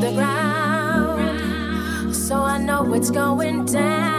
the ground, so I know it's going down.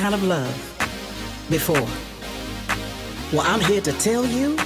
Kind of love before. Well, I'm here to tell you,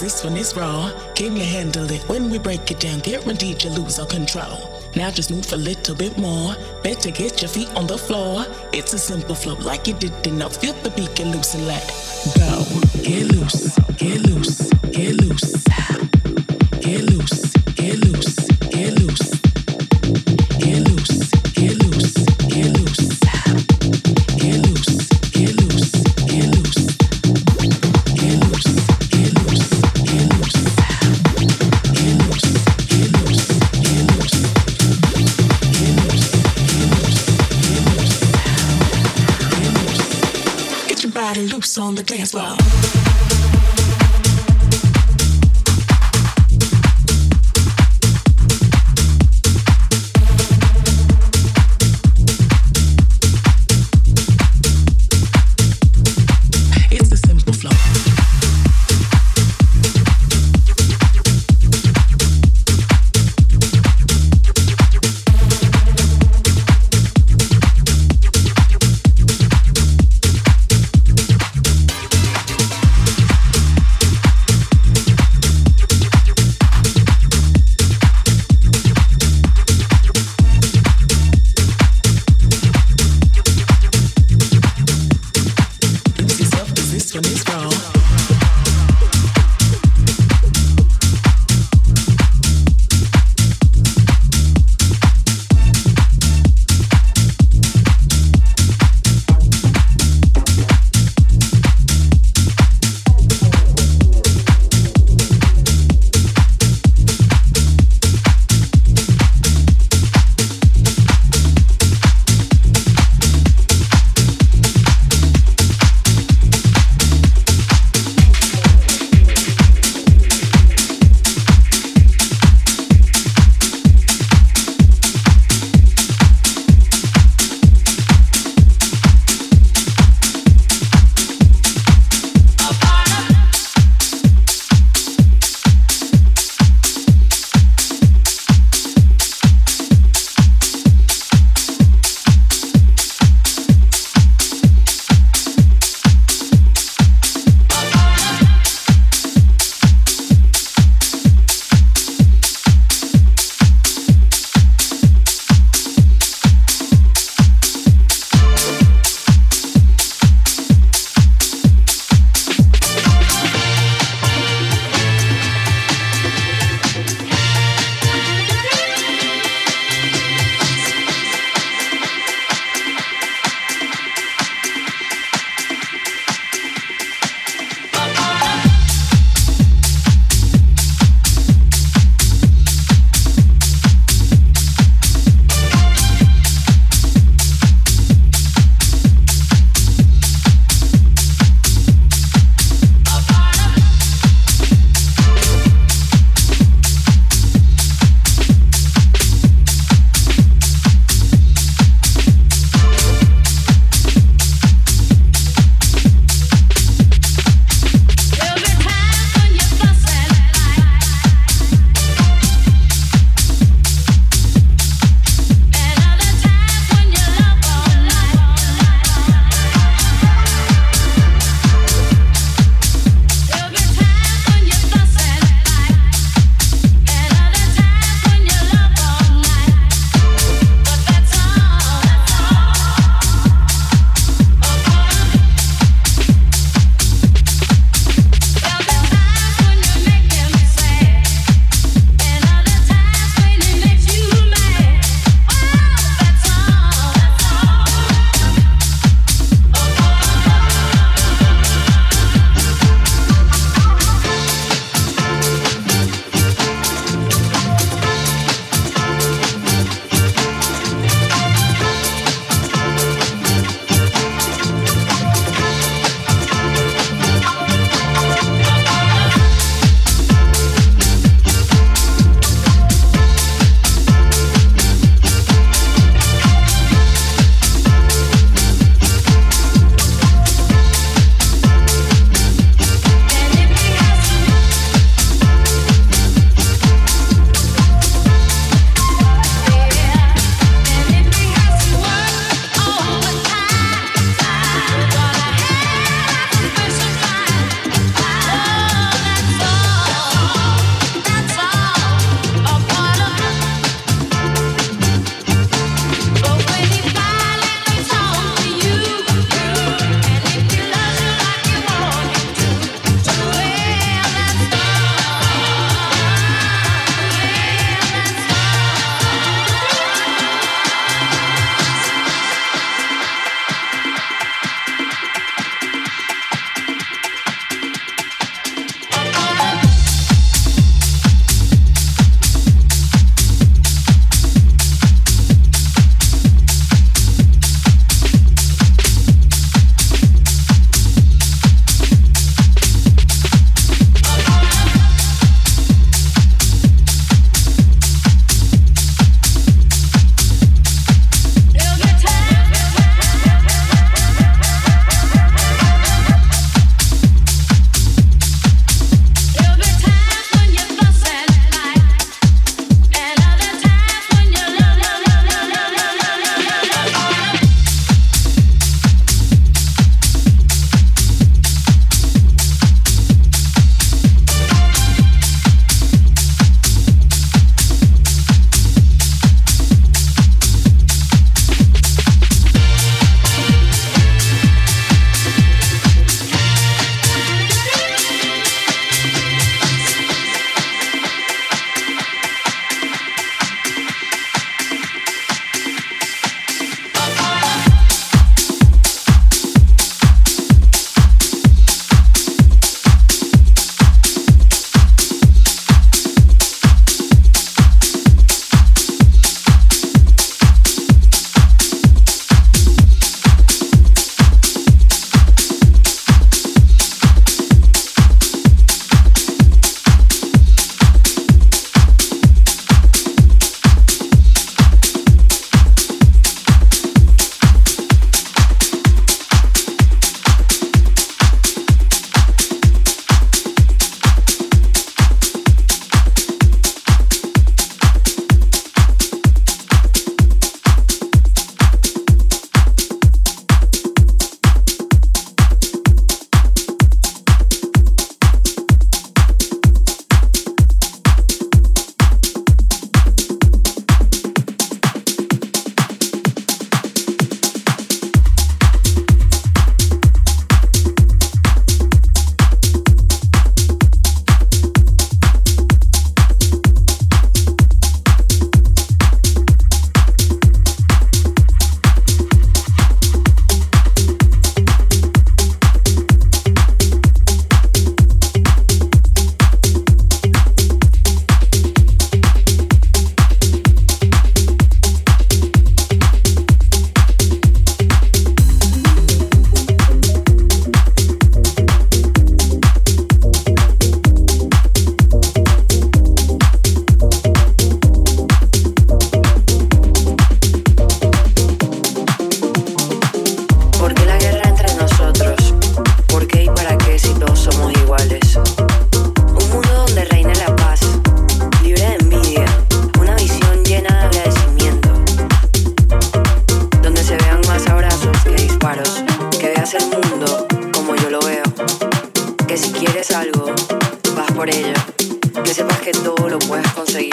this one is raw. Can you handle it when we break it down? Guaranteed you lose all control. Now just move a little bit more. Better get your feet on the floor. It's a simple flow, like you didn't know. Feel the beat, get loose and let go. Get loose, get loose. Get loose, get loose, get loose. On the dance floor.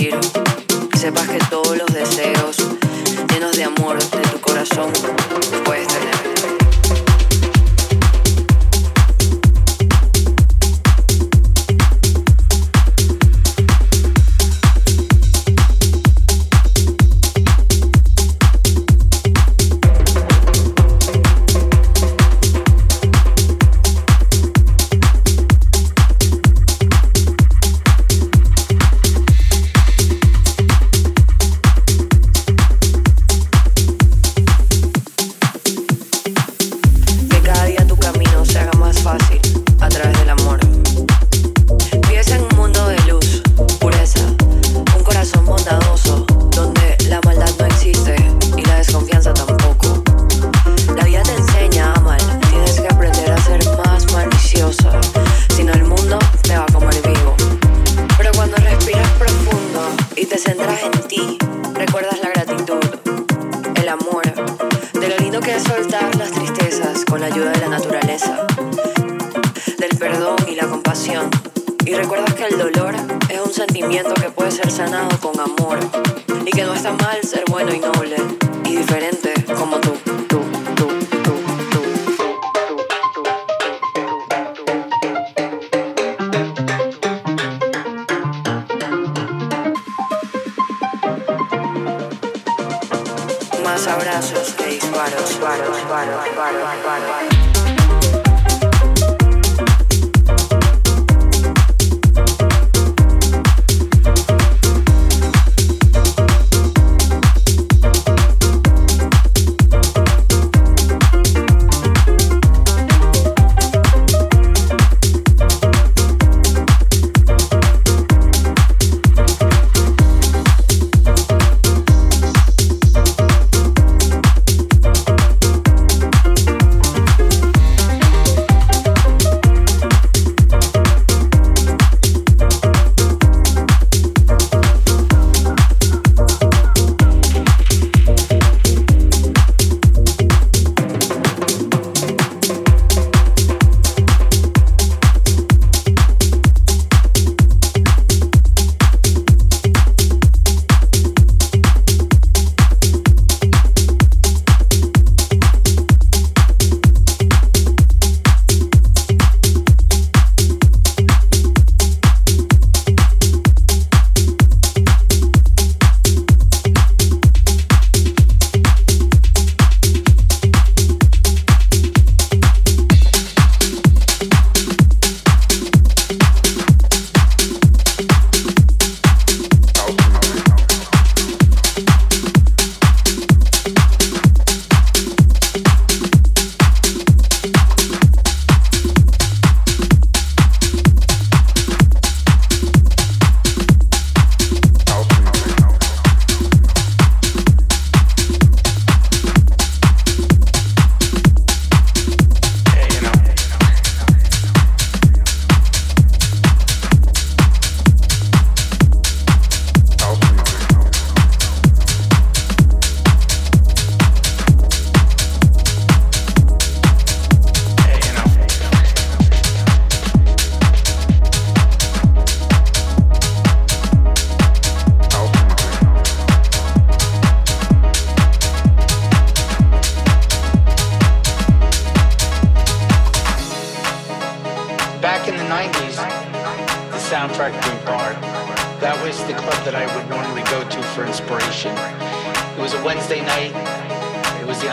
Que sepas que todo lo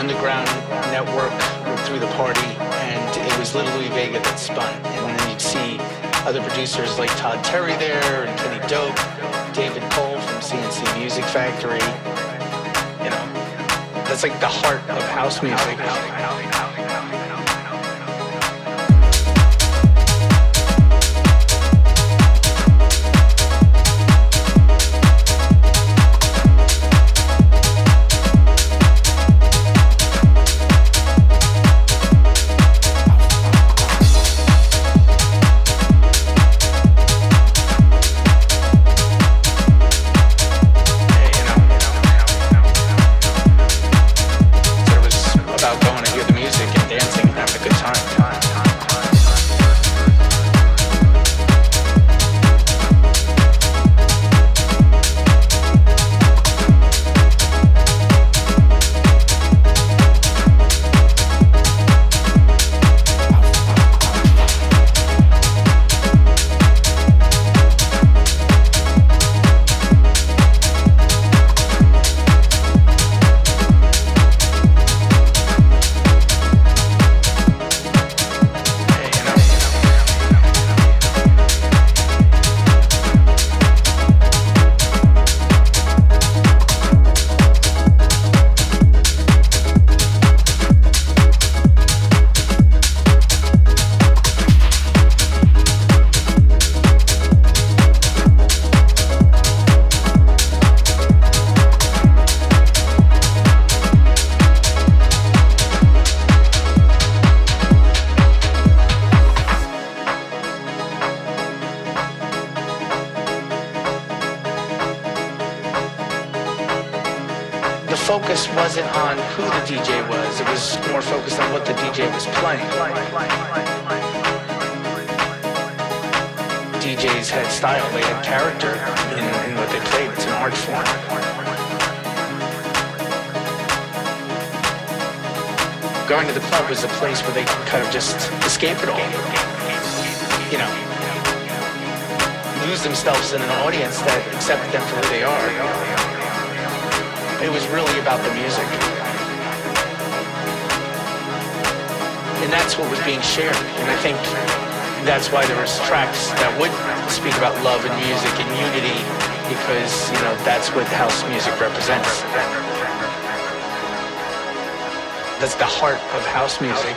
underground network through the party, and it was Little Louie Vega that spun. And then you'd see other producers like Todd Terry there, and Kenny Dope, David Cole from C+C Music Factory. You know, that's like the heart of house music. House music.